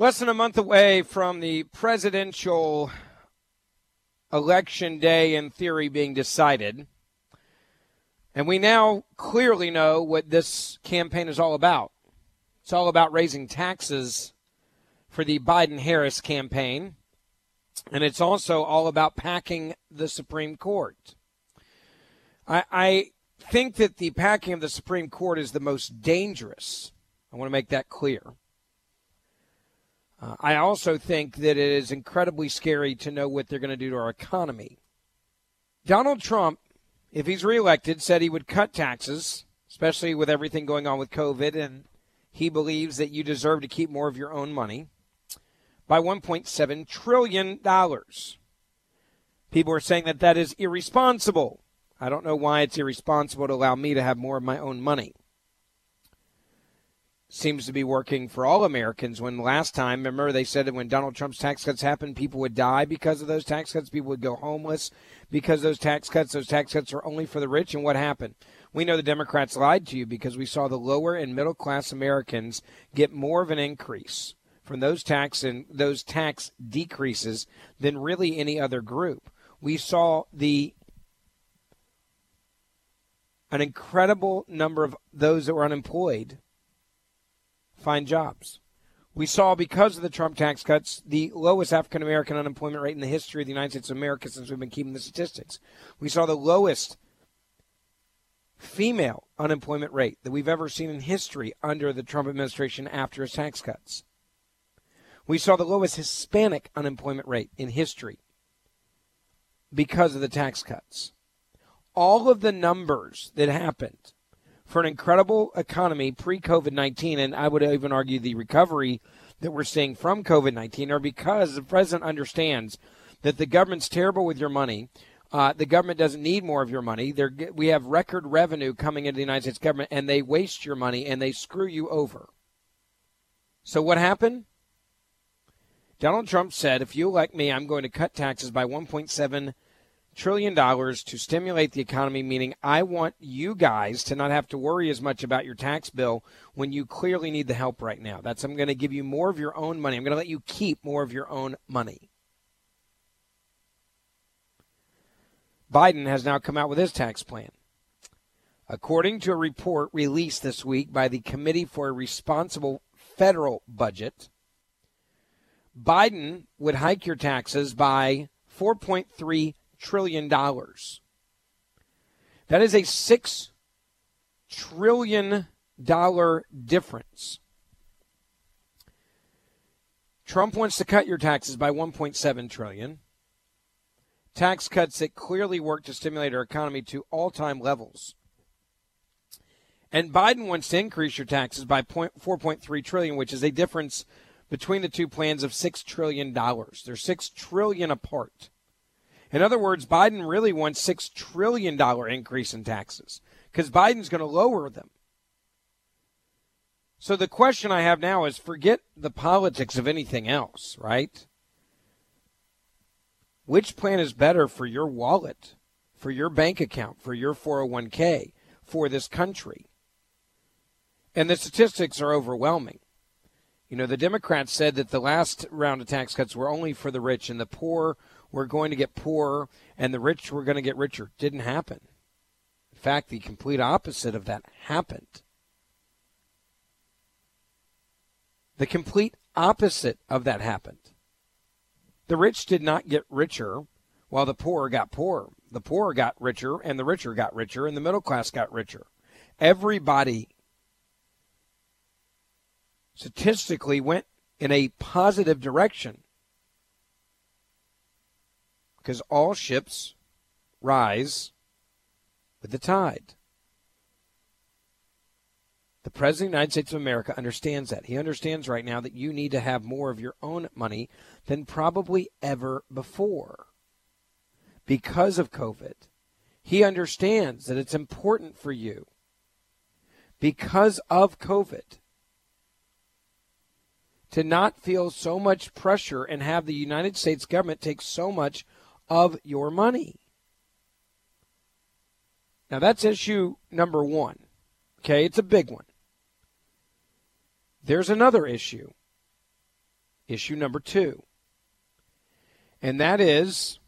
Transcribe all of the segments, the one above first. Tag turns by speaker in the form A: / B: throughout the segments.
A: Less than a month away from the presidential election day, in theory, being decided. And we now clearly know what this campaign is all about. It's all about raising taxes for the Biden Harris campaign. And it's also all about packing the Supreme Court. I, I think that the packing of the Supreme Court is the most dangerous. I want to make that clear. Uh, I also think that it is incredibly scary to know what they're going to do to our economy. Donald Trump, if he's reelected, said he would cut taxes, especially with everything going on with COVID, and he believes that you deserve to keep more of your own money by $1.7 trillion. People are saying that that is irresponsible. I don't know why it's irresponsible to allow me to have more of my own money seems to be working for all Americans. When last time, remember, they said that when Donald Trump's tax cuts happened, people would die because of those tax cuts. People would go homeless because those tax cuts. Those tax cuts are only for the rich. And what happened? We know the Democrats lied to you because we saw the lower and middle class Americans get more of an increase from those tax and those tax decreases than really any other group. We saw the an incredible number of those that were unemployed find jobs. We saw, because of the Trump tax cuts, the lowest African American unemployment rate in the history of the United States of America since we've been keeping the statistics. We saw the lowest female unemployment rate that we've ever seen in history under the Trump administration after his tax cuts. We saw the lowest Hispanic unemployment rate in history because of the tax cuts. All of the numbers that happened for an incredible economy pre COVID 19, and I would even argue the recovery that we're seeing from COVID 19 are because the president understands that the government's terrible with your money. Uh, the government doesn't need more of your money. They're, we have record revenue coming into the United States government, and they waste your money and they screw you over. So what happened? Donald Trump said, if you elect me, I'm going to cut taxes by 1.7 trillion dollars to stimulate the economy meaning I want you guys to not have to worry as much about your tax bill when you clearly need the help right now. That's I'm going to give you more of your own money. I'm going to let you keep more of your own money. Biden has now come out with his tax plan. According to a report released this week by the Committee for a Responsible Federal Budget, Biden would hike your taxes by 4.3 trillion dollars. That is a six trillion dollar difference. Trump wants to cut your taxes by 1.7 trillion. Tax cuts that clearly work to stimulate our economy to all-time levels. And Biden wants to increase your taxes by 4.3 trillion, which is a difference between the two plans of 6 trillion dollars. They're 6 trillion apart. In other words, Biden really wants 6 trillion dollar increase in taxes cuz Biden's going to lower them. So the question I have now is forget the politics of anything else, right? Which plan is better for your wallet, for your bank account, for your 401k, for this country? And the statistics are overwhelming. You know, the Democrats said that the last round of tax cuts were only for the rich and the poor were going to get poorer and the rich were going to get richer. Didn't happen. In fact, the complete opposite of that happened. The complete opposite of that happened. The rich did not get richer while the poor got poorer. The poor got richer and the richer got richer and the middle class got richer. Everybody statistically went in a positive direction because all ships rise with the tide. The President of the United States of America understands that. He understands right now that you need to have more of your own money than probably ever before because of COVID. He understands that it's important for you because of COVID to not feel so much pressure and have the United States government take so much of your money. Now, that's issue number one. Okay, it's a big one. There's another issue, issue number two, and that is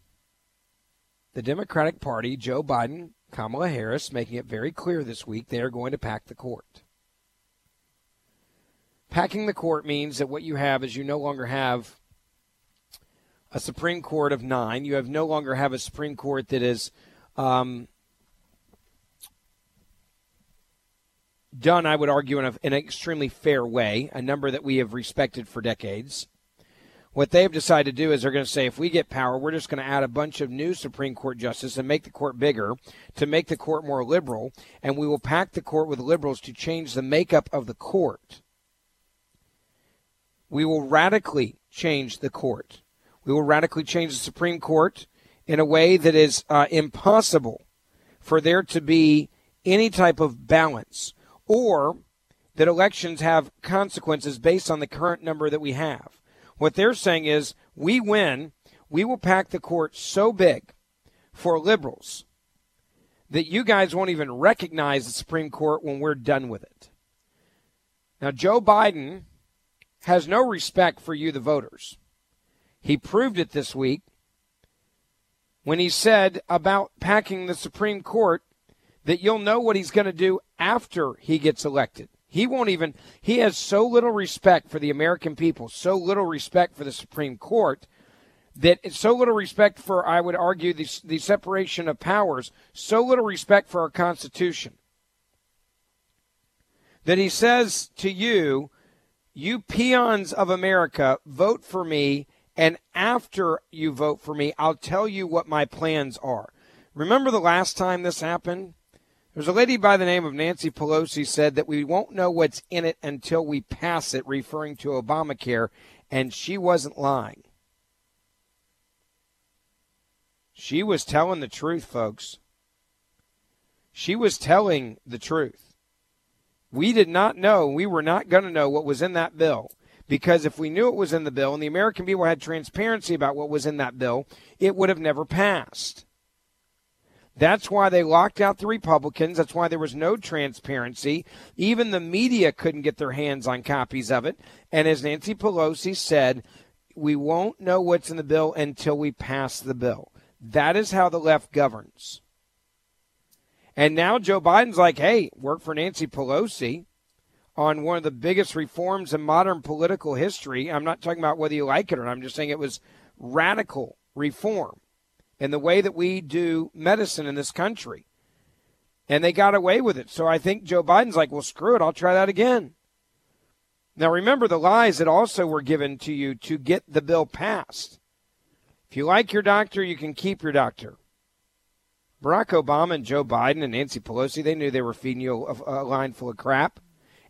A: the Democratic Party, Joe Biden, Kamala Harris, making it very clear this week they are going to pack the court. Packing the court means that what you have is you no longer have a Supreme Court of nine. You have no longer have a Supreme Court that is um, done, I would argue, in, a, in, an extremely fair way, a number that we have respected for decades. What they've decided to do is they're going to say, if we get power, we're just going to add a bunch of new Supreme Court justices and make the court bigger to make the court more liberal, and we will pack the court with liberals to change the makeup of the court. We will radically change the court. We will radically change the Supreme Court in a way that is uh, impossible for there to be any type of balance or that elections have consequences based on the current number that we have. What they're saying is we win, we will pack the court so big for liberals that you guys won't even recognize the Supreme Court when we're done with it. Now, Joe Biden has no respect for you, the voters. He proved it this week when he said about packing the Supreme Court that you'll know what he's going to do after he gets elected. He won't even, he has so little respect for the American people, so little respect for the Supreme Court, that so little respect for, I would argue, the, the separation of powers, so little respect for our Constitution, that he says to you, you peons of America, vote for me, and after you vote for me, I'll tell you what my plans are. Remember the last time this happened? There's a lady by the name of Nancy Pelosi said that we won't know what's in it until we pass it, referring to Obamacare, and she wasn't lying. She was telling the truth, folks. She was telling the truth. We did not know, we were not going to know what was in that bill. Because if we knew it was in the bill and the American people had transparency about what was in that bill, it would have never passed. That's why they locked out the Republicans. That's why there was no transparency. Even the media couldn't get their hands on copies of it. And as Nancy Pelosi said, we won't know what's in the bill until we pass the bill. That is how the left governs. And now Joe Biden's like, hey, work for Nancy Pelosi on one of the biggest reforms in modern political history. I'm not talking about whether you like it or not. I'm just saying it was radical reform in the way that we do medicine in this country. And they got away with it. So I think Joe Biden's like, well, screw it. I'll try that again. Now, remember the lies that also were given to you to get the bill passed. If you like your doctor, you can keep your doctor. Barack Obama and Joe Biden and Nancy Pelosi, they knew they were feeding you a, a line full of crap,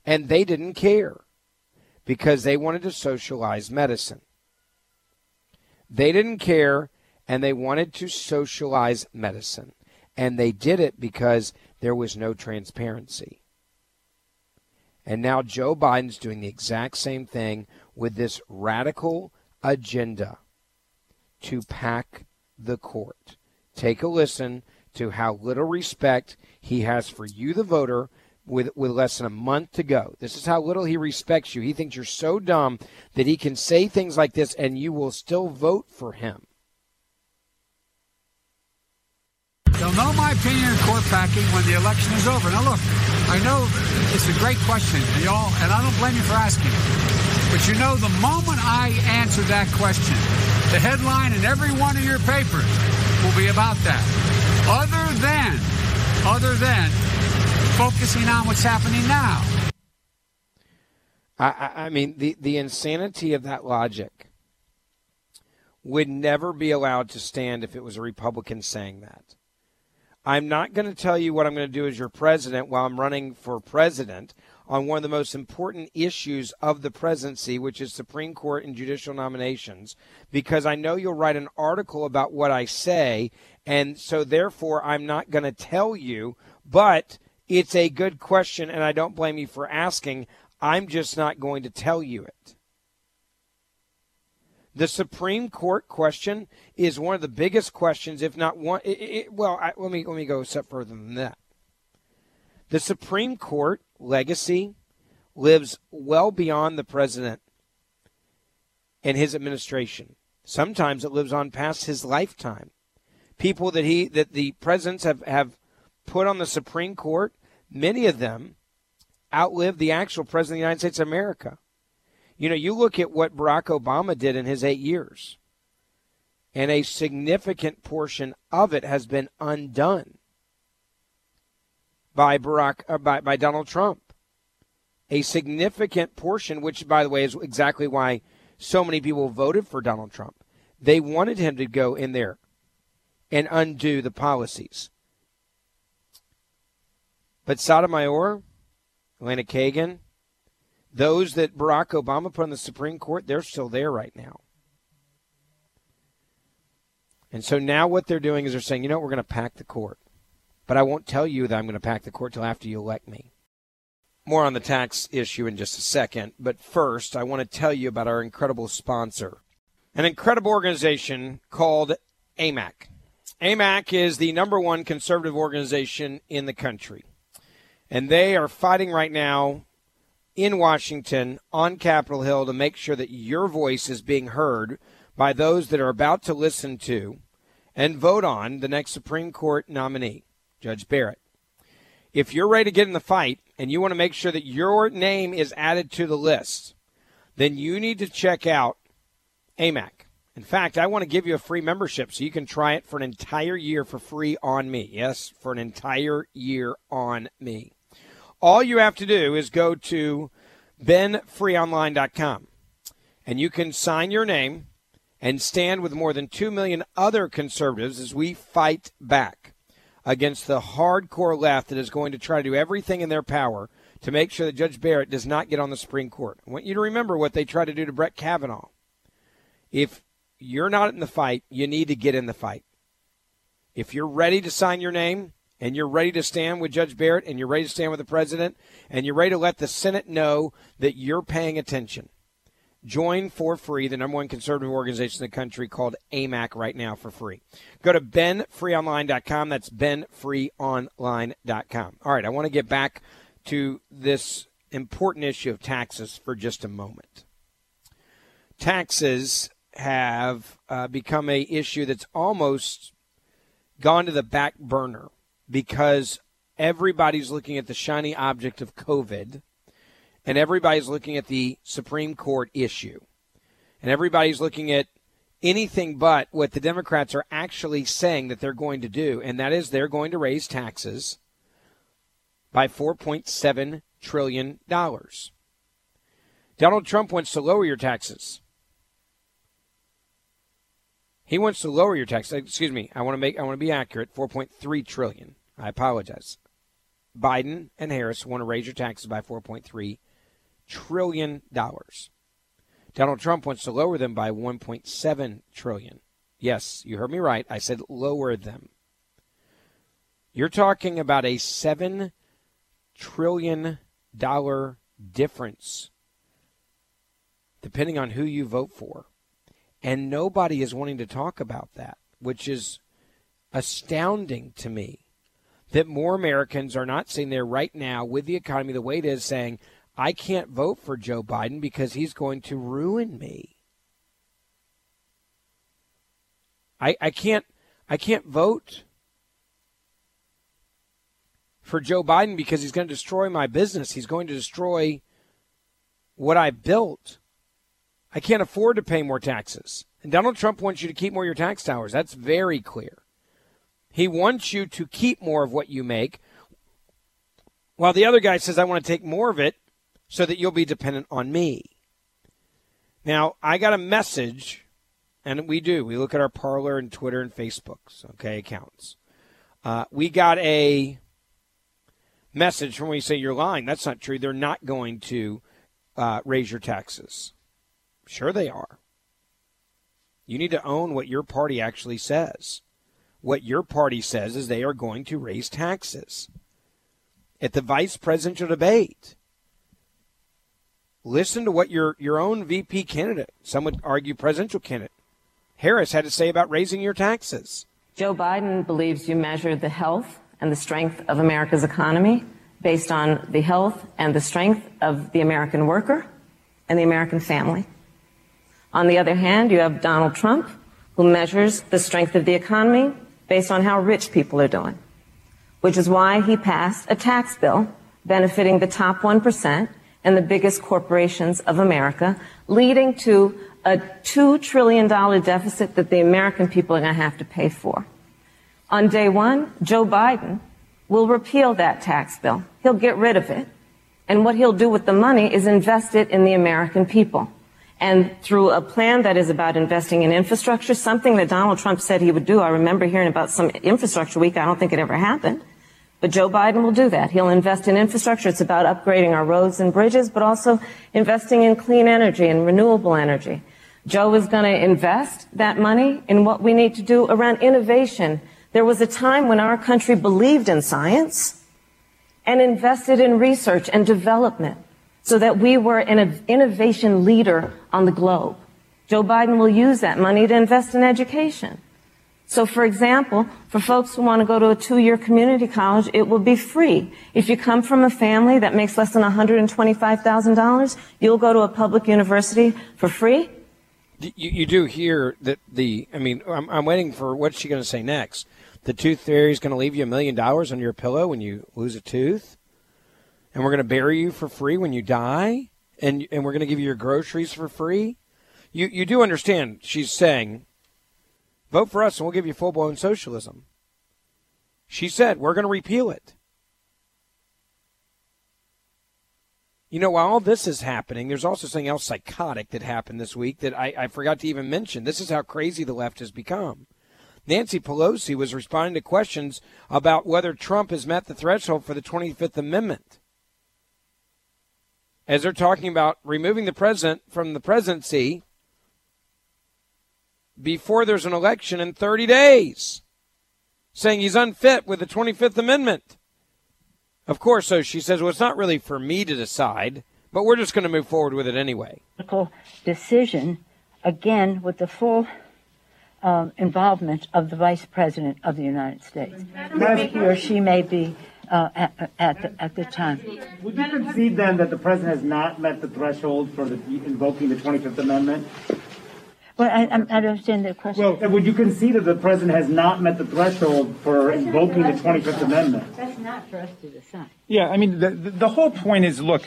A: and they didn't care because they wanted to socialize medicine. They didn't care, and they wanted to socialize medicine. And they did it because there was no transparency. And now Joe Biden's doing the exact same thing with this radical agenda to pack the court. Take a listen to how little respect he has for you, the voter, with, with less than a month to go. This is how little he respects you. He thinks you're so dumb that he can say things like this and you will still vote for him.
B: They'll know my opinion on court packing when the election is over. Now, look, I know it's a great question, and y'all, and I don't blame you for asking it. But you know, the moment I answer that question, the headline in every one of your papers will be about that. Other than, other than focusing on what's happening now.
A: I, I mean, the, the insanity of that logic would never be allowed to stand if it was a Republican saying that. I'm not going to tell you what I'm going to do as your president while I'm running for president on one of the most important issues of the presidency, which is Supreme Court and judicial nominations, because I know you'll write an article about what I say. And so, therefore, I'm not going to tell you, but it's a good question, and I don't blame you for asking. I'm just not going to tell you it. The Supreme Court question is one of the biggest questions, if not one. It, it, well, I, let me let me go a step further than that. The Supreme Court legacy lives well beyond the president and his administration. Sometimes it lives on past his lifetime. People that he that the presidents have, have put on the Supreme Court, many of them outlived the actual president of the United States of America. You know, you look at what Barack Obama did in his eight years, and a significant portion of it has been undone by Barack uh, by, by Donald Trump. A significant portion, which by the way is exactly why so many people voted for Donald Trump. They wanted him to go in there and undo the policies. But Sotomayor, Elena Kagan, those that Barack Obama put on the Supreme Court, they're still there right now. And so now what they're doing is they're saying, you know, we're going to pack the court. But I won't tell you that I'm going to pack the court till after you elect me. More on the tax issue in just a second. But first, I want to tell you about our incredible sponsor, an incredible organization called AMAC. AMAC is the number one conservative organization in the country. And they are fighting right now in Washington on Capitol Hill to make sure that your voice is being heard by those that are about to listen to and vote on the next Supreme Court nominee, Judge Barrett. If you're ready to get in the fight and you want to make sure that your name is added to the list, then you need to check out AMAC. In fact, I want to give you a free membership so you can try it for an entire year for free on me. Yes, for an entire year on me. All you have to do is go to benfreeonline.com and you can sign your name and stand with more than 2 million other conservatives as we fight back against the hardcore left that is going to try to do everything in their power to make sure that Judge Barrett does not get on the Supreme Court. I want you to remember what they tried to do to Brett Kavanaugh. If you're not in the fight, you need to get in the fight. If you're ready to sign your name, and you're ready to stand with Judge Barrett and you're ready to stand with the president and you're ready to let the Senate know that you're paying attention. Join for free the number one conservative organization in the country called AMAC right now for free. Go to benfreeonline.com. That's benfreeonline.com. All right, I want to get back to this important issue of taxes for just a moment. Taxes have uh, become a issue that's almost gone to the back burner because everybody's looking at the shiny object of COVID and everybody's looking at the Supreme Court issue. And everybody's looking at anything but what the Democrats are actually saying that they're going to do, and that is they're going to raise taxes by $4.7 trillion. Donald Trump wants to lower your taxes. He wants to lower your taxes. Excuse me. I want to make. I want to be accurate. Four point three trillion. I apologize. Biden and Harris want to raise your taxes by four point three trillion dollars. Donald Trump wants to lower them by 1.7 trillion. Yes, you heard me right. I said lower them. You're talking about a 7 trillion dollar difference depending on who you vote for. And nobody is wanting to talk about that, which is astounding to me that more Americans are not sitting there right now with the economy the way it is saying, I can't vote for Joe Biden because he's going to ruin me. I, I can't I can't vote for Joe Biden because he's going to destroy my business. He's going to destroy what I built. I can't afford to pay more taxes. And Donald Trump wants you to keep more of your tax dollars. That's very clear. He wants you to keep more of what you make, while the other guy says, I want to take more of it so that you'll be dependent on me. Now, I got a message, and we do. We look at our Parler and Twitter and Facebook's okay accounts. Uh, we got a message from where you say you're lying. That's not true. They're not going to uh, raise your taxes. Sure, they are. You need to own what your party actually says. What your party says is they are going to raise taxes. At the vice presidential debate, listen to what your, your own VP candidate, some would argue presidential candidate, Harris had to say about raising your taxes.
C: Joe Biden believes you measure the health and the strength of America's economy based on the health and the strength of the American worker and the American family. On the other hand, you have Donald Trump, who measures the strength of the economy based on how rich people are doing, which is why he passed a tax bill benefiting the top 1% and the biggest corporations of America, leading to a $2 trillion deficit that the American people are going to have to pay for. On day one, Joe Biden will repeal that tax bill. He'll get rid of it. And what he'll do with the money is invest it in the American people. And through a plan that is about investing in infrastructure, something that Donald Trump said he would do. I remember hearing about some infrastructure week. I don't think it ever happened. But Joe Biden will do that. He'll invest in infrastructure. It's about upgrading our roads and bridges, but also investing in clean energy and renewable energy. Joe is going to invest that money in what we need to do around innovation. There was a time when our country believed in science and invested in research and development so that we were an innovation leader on the globe. Joe Biden will use that money to invest in education. So, for example, for folks who want to go to a two-year community college, it will be free. If you come from a family that makes less than $125,000, you'll go to a public university for free.
A: You, you do hear that the, I mean, I'm, I'm waiting for what's she going to say next. The tooth fairy is going to leave you a million dollars on your pillow when you lose a tooth, and we're going to bury you for free when you die, and and we're going to give you your groceries for free. You you do understand? She's saying Vote for us and we'll give you full blown socialism. She said, we're going to repeal it. You know, while all this is happening, there's also something else psychotic that happened this week that I, I forgot to even mention. This is how crazy the left has become. Nancy Pelosi was responding to questions about whether Trump has met the threshold for the 25th Amendment. As they're talking about removing the president from the presidency before there's an election in 30 days, saying he's unfit with the 25th Amendment. Of course, so she says, well, it's not really for me to decide, but we're just going to move forward with it anyway.
D: Decision, again, with the full um, involvement of the Vice President of the United States. Wherever he or she may be uh, at, at, the, at the time.
E: Would you concede then that the President has not met the threshold for the, invoking the 25th Amendment?
D: Well, I, I don't understand the question.
E: Well, would you concede that the president has not met the threshold for invoking the 25th Amendment?
D: That's not for us to decide.
F: Yeah, I mean, the, the whole point is look,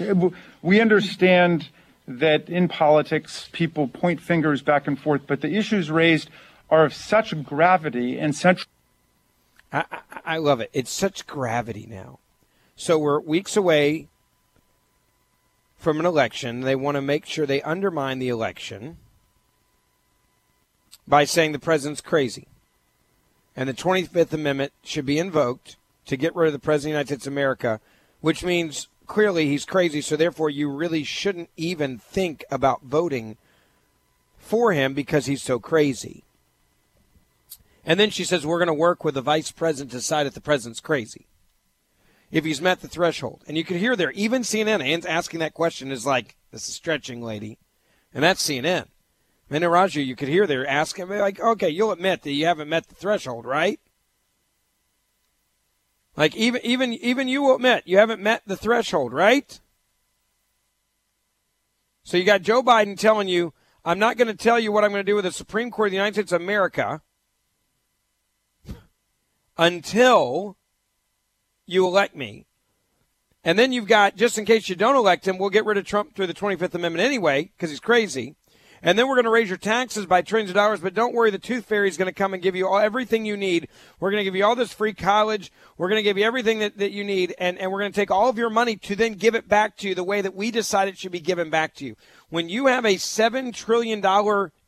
F: we understand that in politics people point fingers back and forth, but the issues raised are of such gravity and such.
A: I, I, I love it. It's such gravity now. So we're weeks away from an election. They want to make sure they undermine the election by saying the president's crazy. And the 25th Amendment should be invoked to get rid of the President of the United States of America, which means clearly he's crazy. So therefore, you really shouldn't even think about voting for him because he's so crazy. And then she says, We're going to work with the vice president to decide if the president's crazy, if he's met the threshold. And you can hear there, even CNN asking that question is like, This is stretching, lady. And that's CNN. Manu Raju, you could hear there asking, like, okay, you'll admit that you haven't met the threshold, right? Like even even even you will admit you haven't met the threshold, right? So you got Joe Biden telling you, I'm not going to tell you what I'm going to do with the Supreme Court of the United States of America until you elect me. And then you've got, just in case you don't elect him, we'll get rid of Trump through the 25th Amendment anyway, because he's crazy. And then we're going to raise your taxes by trillions of dollars. But don't worry, the tooth fairy is going to come and give you all, everything you need. We're going to give you all this free college. We're going to give you everything that, that you need. And, and we're going to take all of your money to then give it back to you the way that we decide it should be given back to you. When you have a $7 trillion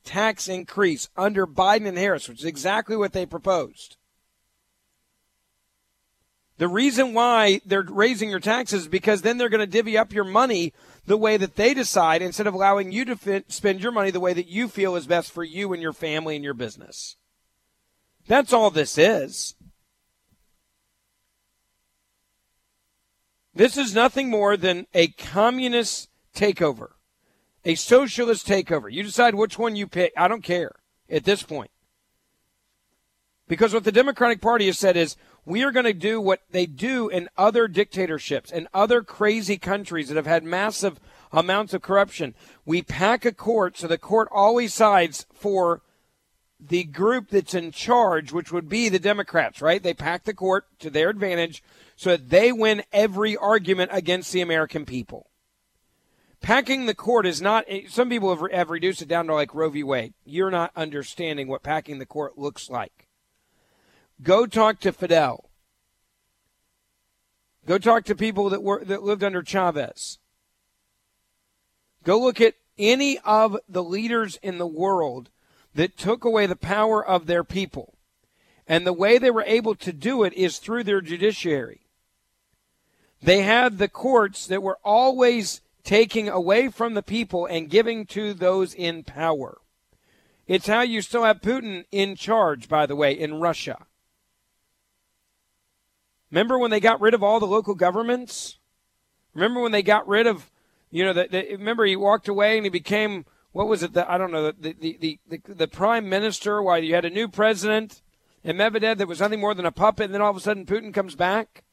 A: tax increase under Biden and Harris, which is exactly what they proposed, the reason why they're raising your taxes is because then they're going to divvy up your money the way that they decide instead of allowing you to fit, spend your money the way that you feel is best for you and your family and your business. That's all this is. This is nothing more than a communist takeover, a socialist takeover. You decide which one you pick. I don't care at this point. Because what the Democratic Party has said is we are going to do what they do in other dictatorships and other crazy countries that have had massive amounts of corruption. We pack a court so the court always sides for the group that's in charge, which would be the Democrats, right? They pack the court to their advantage so that they win every argument against the American people. Packing the court is not, eh, some people have, have reduced it down to like Roe v. Wade. You're not understanding what packing the court looks like. Go talk to Fidel. Go talk to people that were that lived under Chavez. Go look at any of the leaders in the world that took away the power of their people. And the way they were able to do it is through their judiciary. They had the courts that were always taking away from the people and giving to those in power. It's how you still have Putin in charge, by the way, in Russia. Remember when they got rid of all the local governments? Remember when they got rid of, you know, the, the, remember he walked away and he became what was it? The, I don't know the the, the the the prime minister. Why you had a new president and Medvedev that was nothing more than a puppet, and then all of a sudden Putin comes back.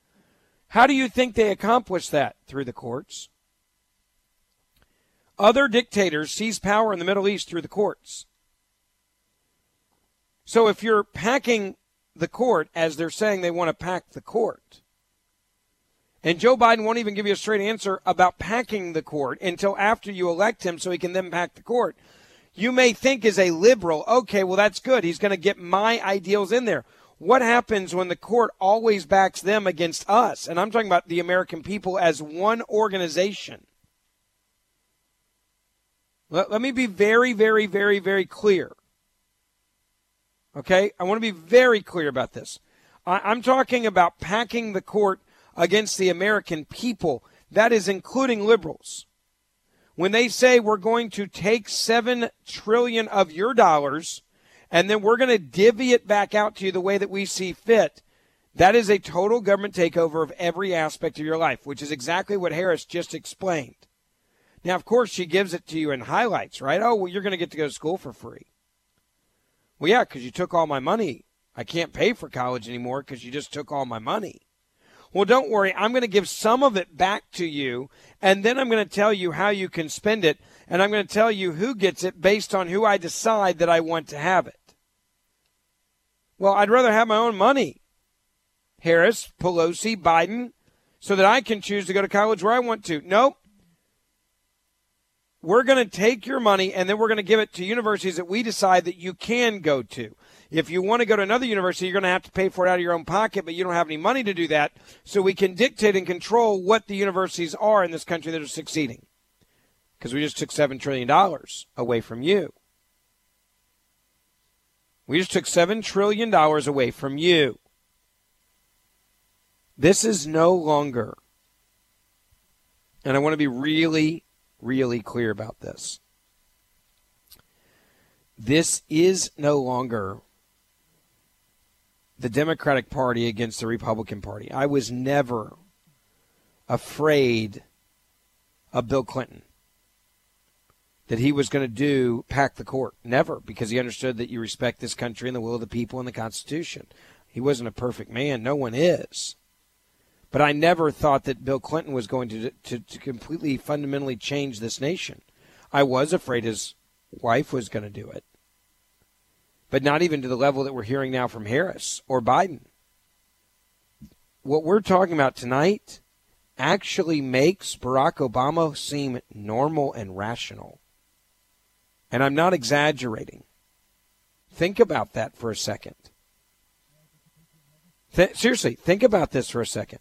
A: How do you think they accomplished that through the courts? Other dictators seize power in the Middle East through the courts. So if you're packing the court as they're saying they want to pack the court. And Joe Biden won't even give you a straight answer about packing the court until after you elect him so he can then pack the court. You may think as a liberal, okay, well, that's good. He's going to get my ideals in there. What happens when the court always backs them against us? And I'm talking about the American people as one organization. Let, let me be very, very, very, very clear. Okay? I want to be very clear about this. I, am talking about packing the court against the American people. That is including liberals. When they say we're going to take 7 trillion of your dollars and then we're going to divvy it back out to you the way that we see fit, that is a total government takeover of every aspect of your life, which is exactly what Harris just explained. Now, of course, she gives it to you in highlights, right? Oh, well, you're going to get to go to school for free. Well, yeah, because you took all my money. I can't pay for college anymore because you just took all my money. Well, don't worry. I'm going to give some of it back to you, and then I'm going to tell you how you can spend it, and I'm going to tell you who gets it based on who I decide that I want to have it. Well, I'd rather have my own money. Harris, Pelosi, Biden, so that I can choose to go to college where I want to. Nope we're going to take your money and then we're going to give it to universities that we decide that you can go to. If you want to go to another university, you're going to have to pay for it out of your own pocket, but you don't have any money to do that. So we can dictate and control what the universities are in this country that are succeeding. because we just took $7 trillion away from you. We just took $7 trillion away from you. This is no longer, and I want to be really, really clear about this. This is no longer the Democratic Party against the Republican Party. I was never afraid of Bill Clinton that he was going to do pack the court. Never, because he understood that you respect this country and the will of the people and the Constitution. He wasn't a perfect man. No one is. But I never thought that Bill Clinton was going to, to, to completely fundamentally change this nation. I was afraid his wife was going to do it. But not even to the level that we're hearing now from Harris or Biden. What we're talking about tonight actually makes Barack Obama seem normal and rational. And I'm not exaggerating. Think about that for a second. Th- seriously, think about this for a second.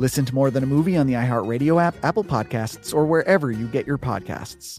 G: Listen to More Than a Movie on the iHeartRadio app, Apple Podcasts, or wherever you get your podcasts.